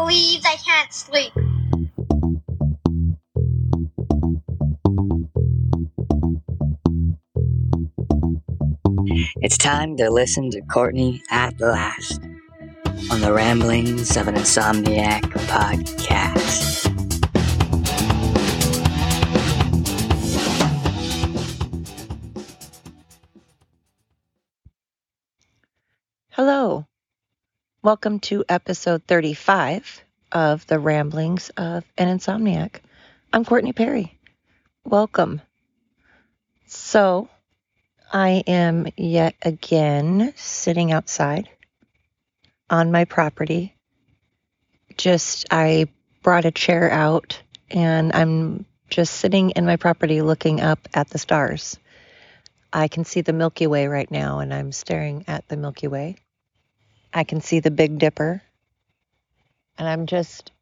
I can't sleep. It's time to listen to Courtney at last on the Ramblings of an Insomniac podcast. Welcome to episode 35 of the Ramblings of an Insomniac. I'm Courtney Perry. Welcome. So, I am yet again sitting outside on my property. Just, I brought a chair out and I'm just sitting in my property looking up at the stars. I can see the Milky Way right now and I'm staring at the Milky Way. I can see the Big Dipper. And I'm just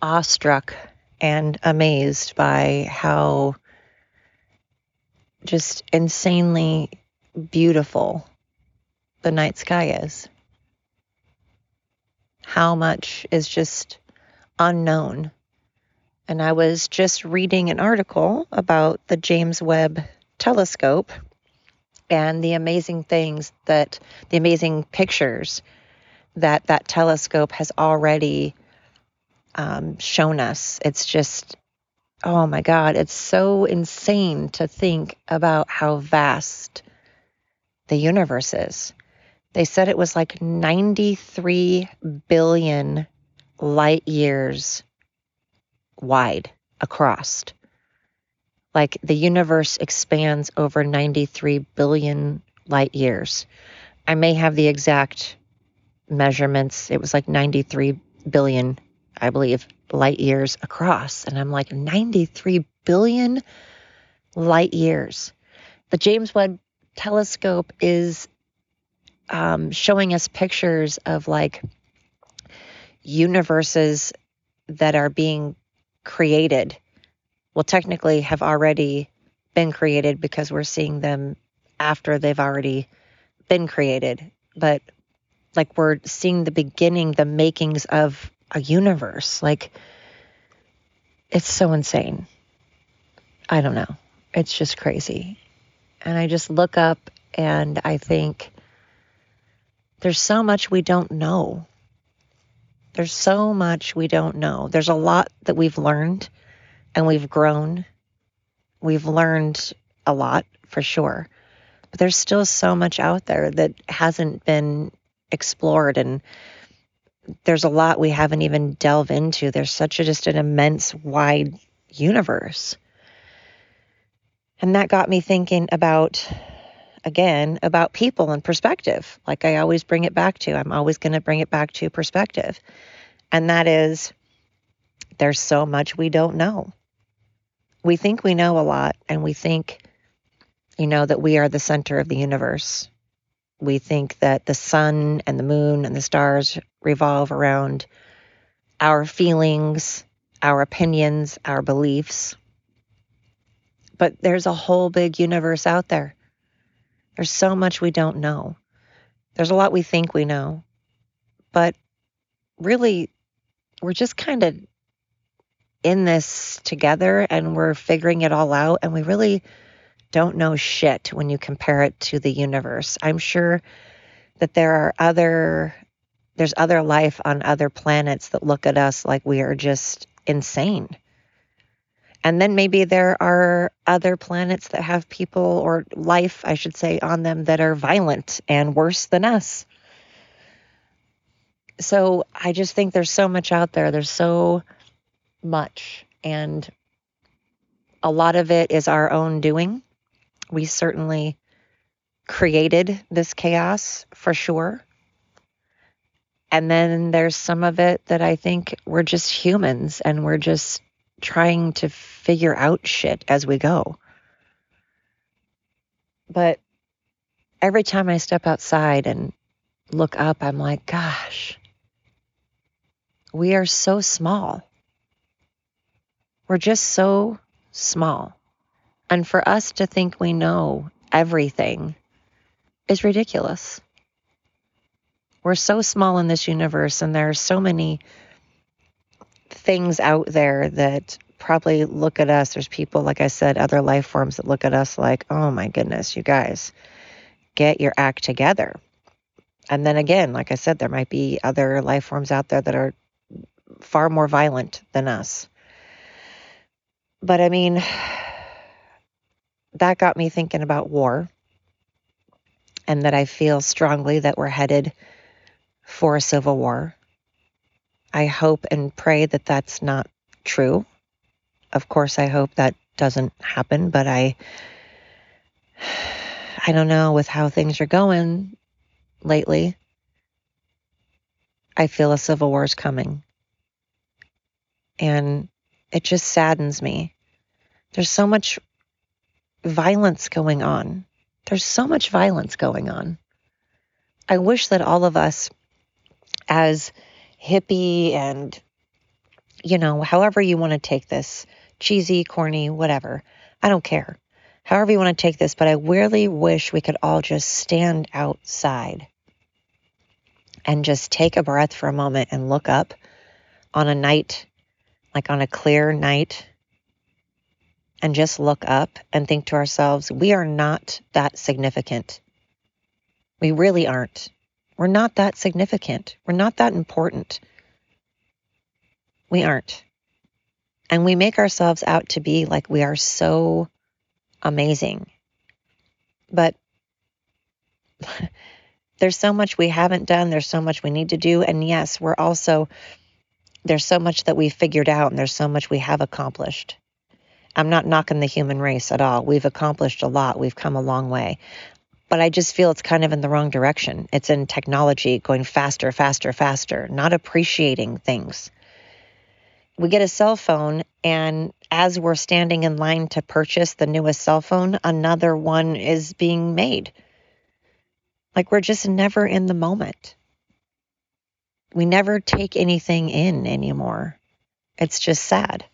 awestruck and amazed by how just insanely beautiful the night sky is. How much is just unknown. And I was just reading an article about the James Webb telescope and the amazing things that the amazing pictures that that telescope has already um, shown us. It's just, oh my God, it's so insane to think about how vast the universe is. They said it was like 93 billion light years wide across. Like the universe expands over 93 billion light years. I may have the exact measurements. It was like 93 billion, I believe, light years across. And I'm like, 93 billion light years. The James Webb telescope is um, showing us pictures of like universes that are being created well, technically have already been created because we're seeing them after they've already been created. But like we're seeing the beginning, the makings of a universe. Like it's so insane. I don't know. It's just crazy. And I just look up and I think there's so much we don't know. There's so much we don't know. There's a lot that we've learned and we've grown. We've learned a lot for sure. But there's still so much out there that hasn't been explored and there's a lot we haven't even delved into. There's such a just an immense wide universe. And that got me thinking about again about people and perspective. Like I always bring it back to. I'm always going to bring it back to perspective. And that is there's so much we don't know we think we know a lot and we think, you know, that we are the center of the universe. We think that the sun and the moon and the stars revolve around our feelings, our opinions, our beliefs. But there's a whole big universe out there. There's so much we don't know. There's a lot we think we know. But really, we're just kind of in this together and we're figuring it all out and we really don't know shit when you compare it to the universe. I'm sure that there are other there's other life on other planets that look at us like we are just insane. And then maybe there are other planets that have people or life, I should say, on them that are violent and worse than us. So I just think there's so much out there. There's so much. And a lot of it is our own doing. We certainly created this chaos for sure. And then there's some of it that I think we're just humans and we're just trying to figure out shit as we go. But every time I step outside and look up, I'm like, gosh, we are so small. We're just so small. And for us to think we know everything is ridiculous. We're so small in this universe, and there are so many things out there that probably look at us. There's people, like I said, other life forms that look at us like, oh my goodness, you guys, get your act together. And then again, like I said, there might be other life forms out there that are far more violent than us. But I mean, that got me thinking about war and that I feel strongly that we're headed for a civil war. I hope and pray that that's not true. Of course, I hope that doesn't happen, but I I don't know with how things are going lately. I feel a civil war is coming. And it just saddens me. There's so much violence going on. There's so much violence going on. I wish that all of us, as hippie and, you know, however you want to take this, cheesy, corny, whatever, I don't care. However you want to take this, but I really wish we could all just stand outside and just take a breath for a moment and look up on a night, like on a clear night, and just look up and think to ourselves, we are not that significant. We really aren't. We're not that significant. We're not that important. We aren't. And we make ourselves out to be like we are so amazing. But there's so much we haven't done. There's so much we need to do. And yes, we're also, there's so much that we've figured out and there's so much we have accomplished. I'm not knocking the human race at all. We've accomplished a lot. We've come a long way. But I just feel it's kind of in the wrong direction. It's in technology going faster, faster, faster, not appreciating things. We get a cell phone, and as we're standing in line to purchase the newest cell phone, another one is being made. Like we're just never in the moment. We never take anything in anymore. It's just sad.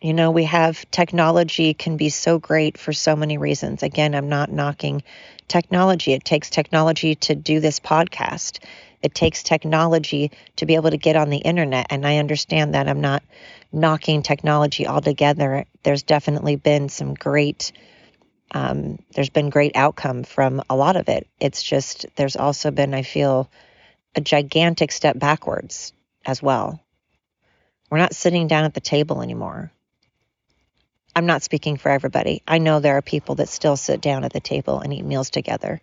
You know, we have technology can be so great for so many reasons. Again, I'm not knocking technology. It takes technology to do this podcast. It takes technology to be able to get on the internet. And I understand that I'm not knocking technology altogether. There's definitely been some great, um, there's been great outcome from a lot of it. It's just, there's also been, I feel, a gigantic step backwards as well. We're not sitting down at the table anymore. I'm not speaking for everybody. I know there are people that still sit down at the table and eat meals together.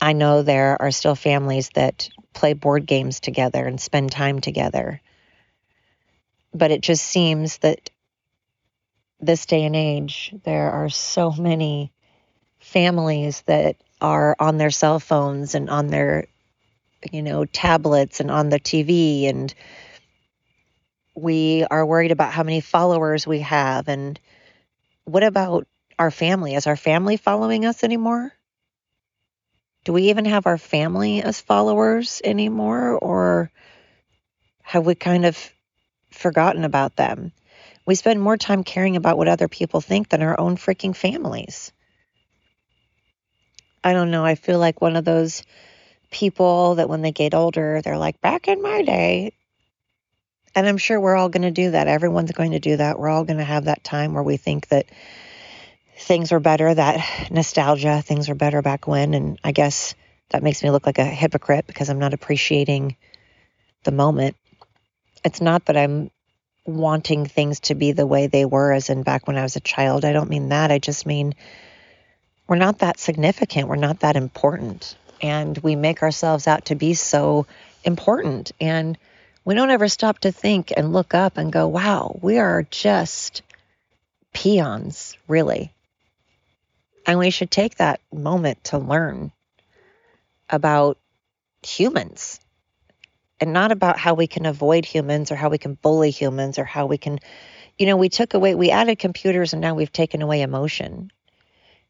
I know there are still families that play board games together and spend time together. But it just seems that this day and age, there are so many families that are on their cell phones and on their, you know, tablets and on the TV and we are worried about how many followers we have. And what about our family? Is our family following us anymore? Do we even have our family as followers anymore or have we kind of forgotten about them? We spend more time caring about what other people think than our own freaking families. I don't know. I feel like one of those people that when they get older they're like back in my day and I'm sure we're all going to do that. Everyone's going to do that. We're all going to have that time where we think that things are better, that nostalgia, things are better back when. And I guess that makes me look like a hypocrite because I'm not appreciating the moment. It's not that I'm wanting things to be the way they were as in back when I was a child. I don't mean that. I just mean we're not that significant. We're not that important. And we make ourselves out to be so important. And we don't ever stop to think and look up and go, wow, we are just peons, really. And we should take that moment to learn about humans and not about how we can avoid humans or how we can bully humans or how we can, you know, we took away, we added computers and now we've taken away emotion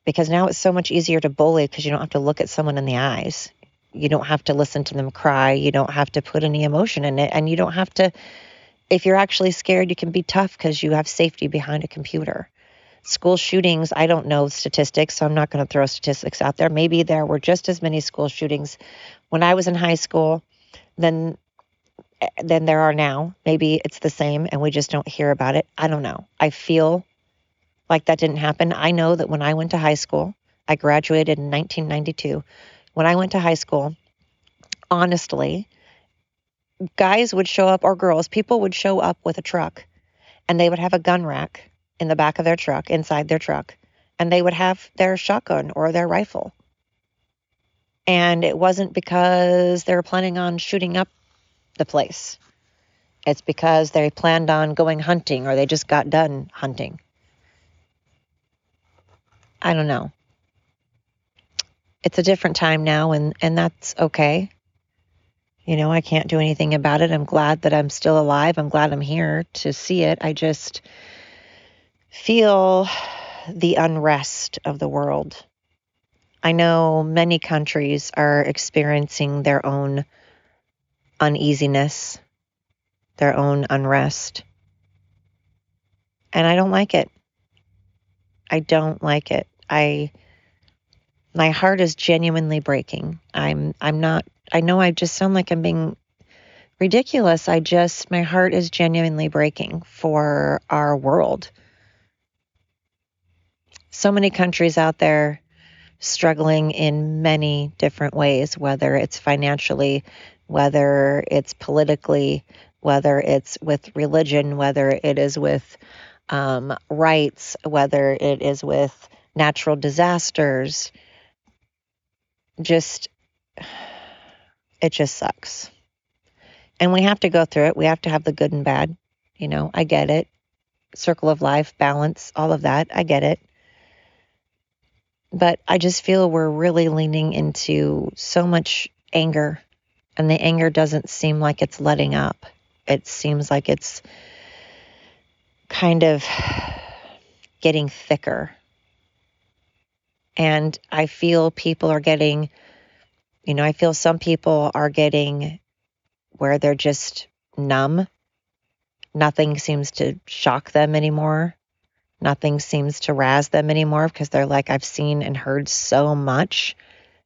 because now it's so much easier to bully because you don't have to look at someone in the eyes you don't have to listen to them cry. You don't have to put any emotion in it. And you don't have to, if you're actually scared, you can be tough because you have safety behind a computer. School shootings, I don't know statistics, so I'm not going to throw statistics out there. Maybe there were just as many school shootings when I was in high school than eh, than there are now. Maybe it's the same and we just don't hear about it. I don't know. I feel like that didn't happen. I know that when I went to high school, I graduated in 1992. When I went to high school, honestly, guys would show up or girls, people would show up with a truck and they would have a gun rack in the back of their truck, inside their truck, and they would have their shotgun or their rifle. And it wasn't because they were planning on shooting up the place. It's because they planned on going hunting or they just got done hunting. I don't know. It's a different time now and and that's okay. You know, I can't do anything about it. I'm glad that I'm still alive. I'm glad I'm here to see it. I just feel the unrest of the world. I know many countries are experiencing their own uneasiness, their own unrest. And I don't like it. I don't like it. I my heart is genuinely breaking. I'm I'm not I know I just sound like I'm being ridiculous. I just my heart is genuinely breaking for our world. So many countries out there struggling in many different ways, whether it's financially, whether it's politically, whether it's with religion, whether it is with um, rights, whether it is with natural disasters. Just, it just sucks. And we have to go through it. We have to have the good and bad. You know, I get it. Circle of life, balance, all of that. I get it. But I just feel we're really leaning into so much anger, and the anger doesn't seem like it's letting up. It seems like it's kind of getting thicker. And I feel people are getting, you know, I feel some people are getting where they're just numb. Nothing seems to shock them anymore. Nothing seems to razz them anymore because they're like, I've seen and heard so much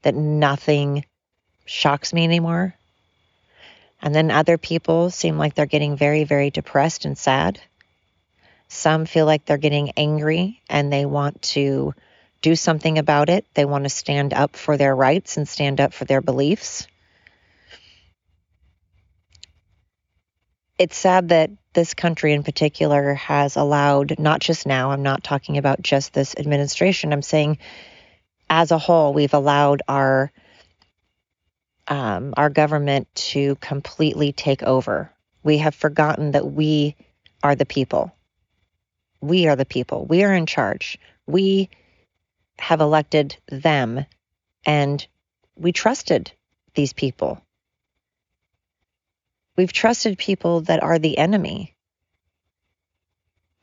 that nothing shocks me anymore. And then other people seem like they're getting very, very depressed and sad. Some feel like they're getting angry and they want to do something about it. They want to stand up for their rights and stand up for their beliefs. It's sad that this country in particular has allowed, not just now, I'm not talking about just this administration, I'm saying as a whole, we've allowed our um, our government to completely take over. We have forgotten that we are the people. We are the people. We are in charge. We have elected them and we trusted these people. We've trusted people that are the enemy.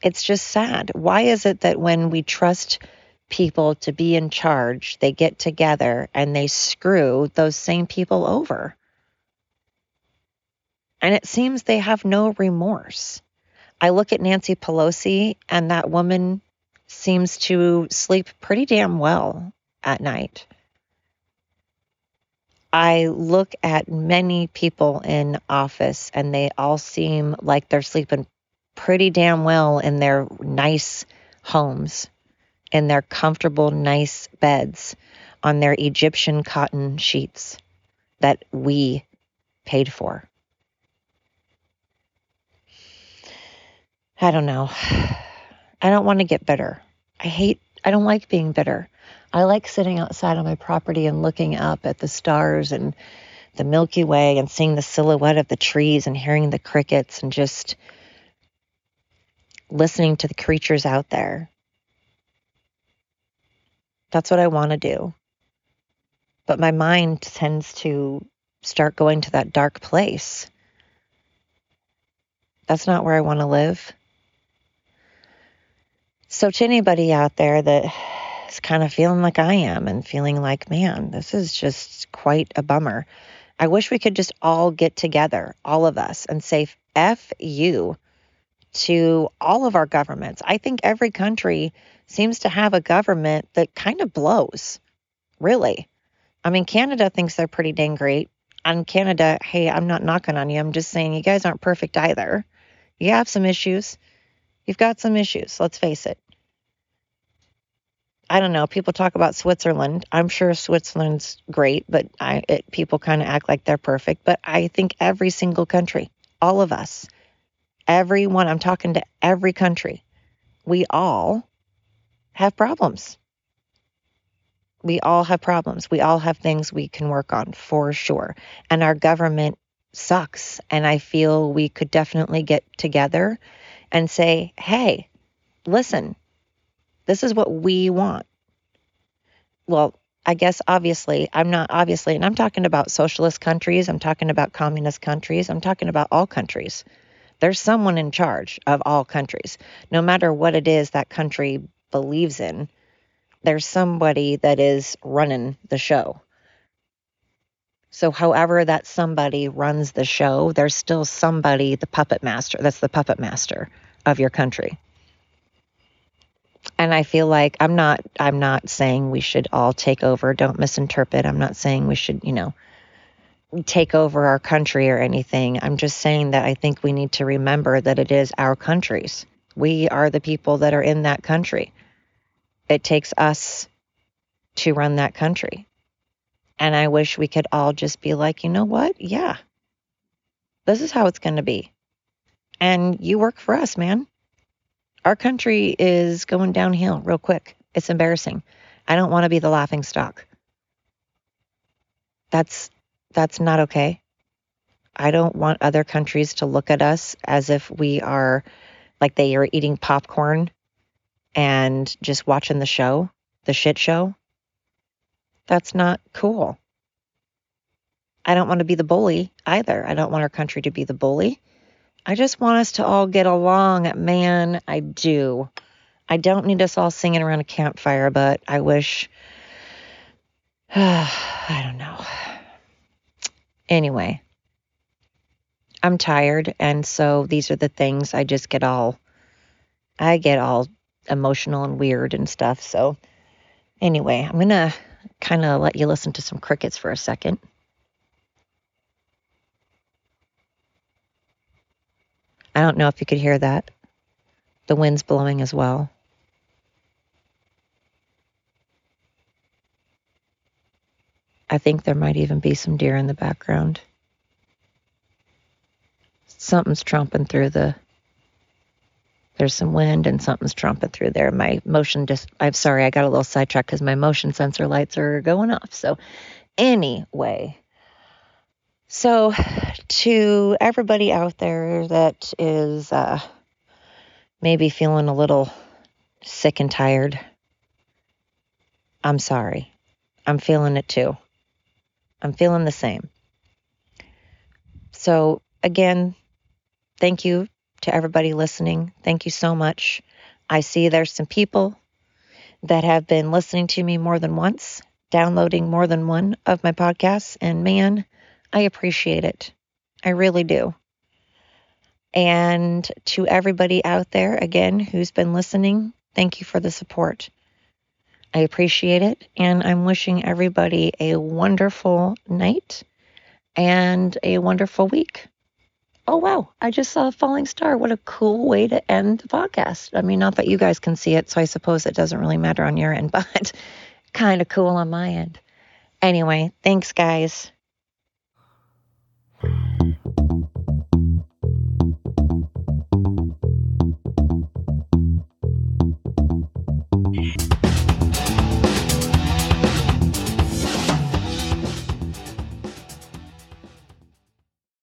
It's just sad. Why is it that when we trust people to be in charge, they get together and they screw those same people over? And it seems they have no remorse. I look at Nancy Pelosi, and that woman seems to sleep pretty damn well at night. I look at many people in office and they all seem like they're sleeping pretty damn well in their nice homes, in their comfortable, nice beds, on their Egyptian cotton sheets that we paid for. I don't know. I don't want to get bitter. I hate, I don't like being bitter. I like sitting outside on my property and looking up at the stars and the Milky Way and seeing the silhouette of the trees and hearing the crickets and just listening to the creatures out there. That's what I want to do. But my mind tends to start going to that dark place. That's not where I want to live. So, to anybody out there that is kind of feeling like I am and feeling like, man, this is just quite a bummer. I wish we could just all get together, all of us, and say F you to all of our governments. I think every country seems to have a government that kind of blows, really. I mean, Canada thinks they're pretty dang great. on Canada, hey, I'm not knocking on you. I'm just saying you guys aren't perfect either. You have some issues. You've got some issues, let's face it. I don't know. People talk about Switzerland. I'm sure Switzerland's great, but I, it, people kind of act like they're perfect. But I think every single country, all of us, everyone, I'm talking to every country, we all have problems. We all have problems. We all have things we can work on for sure. And our government sucks. And I feel we could definitely get together and say, hey, listen, this is what we want. Well, I guess obviously, I'm not obviously, and I'm talking about socialist countries, I'm talking about communist countries, I'm talking about all countries. There's someone in charge of all countries. No matter what it is that country believes in, there's somebody that is running the show. So, however, that somebody runs the show, there's still somebody, the puppet master, that's the puppet master of your country. And I feel like I'm not I'm not saying we should all take over, don't misinterpret. I'm not saying we should, you know, take over our country or anything. I'm just saying that I think we need to remember that it is our countries. We are the people that are in that country. It takes us to run that country. And I wish we could all just be like, you know what? Yeah, this is how it's going to be. And you work for us, man. Our country is going downhill real quick. It's embarrassing. I don't want to be the laughing stock. That's that's not okay. I don't want other countries to look at us as if we are like they are eating popcorn and just watching the show, the shit show. That's not cool. I don't want to be the bully either. I don't want our country to be the bully. I just want us to all get along. Man, I do. I don't need us all singing around a campfire, but I wish. I don't know. Anyway, I'm tired. And so these are the things I just get all. I get all emotional and weird and stuff. So, anyway, I'm going to kind of let you listen to some crickets for a second. I don't know if you could hear that. The wind's blowing as well. I think there might even be some deer in the background. Something's tromping through the there's some wind and something's trumping through there. My motion just, I'm sorry, I got a little sidetracked because my motion sensor lights are going off. So, anyway, so to everybody out there that is uh, maybe feeling a little sick and tired, I'm sorry. I'm feeling it too. I'm feeling the same. So, again, thank you to everybody listening. Thank you so much. I see there's some people that have been listening to me more than once, downloading more than one of my podcasts, and man, I appreciate it. I really do. And to everybody out there, again, who's been listening, thank you for the support. I appreciate it. And I'm wishing everybody a wonderful night and a wonderful week oh, wow, I just saw a falling star. What a cool way to end the podcast. I mean, not that you guys can see it, so I suppose it doesn't really matter on your end, but kind of cool on my end. Anyway, thanks, guys. Thank you.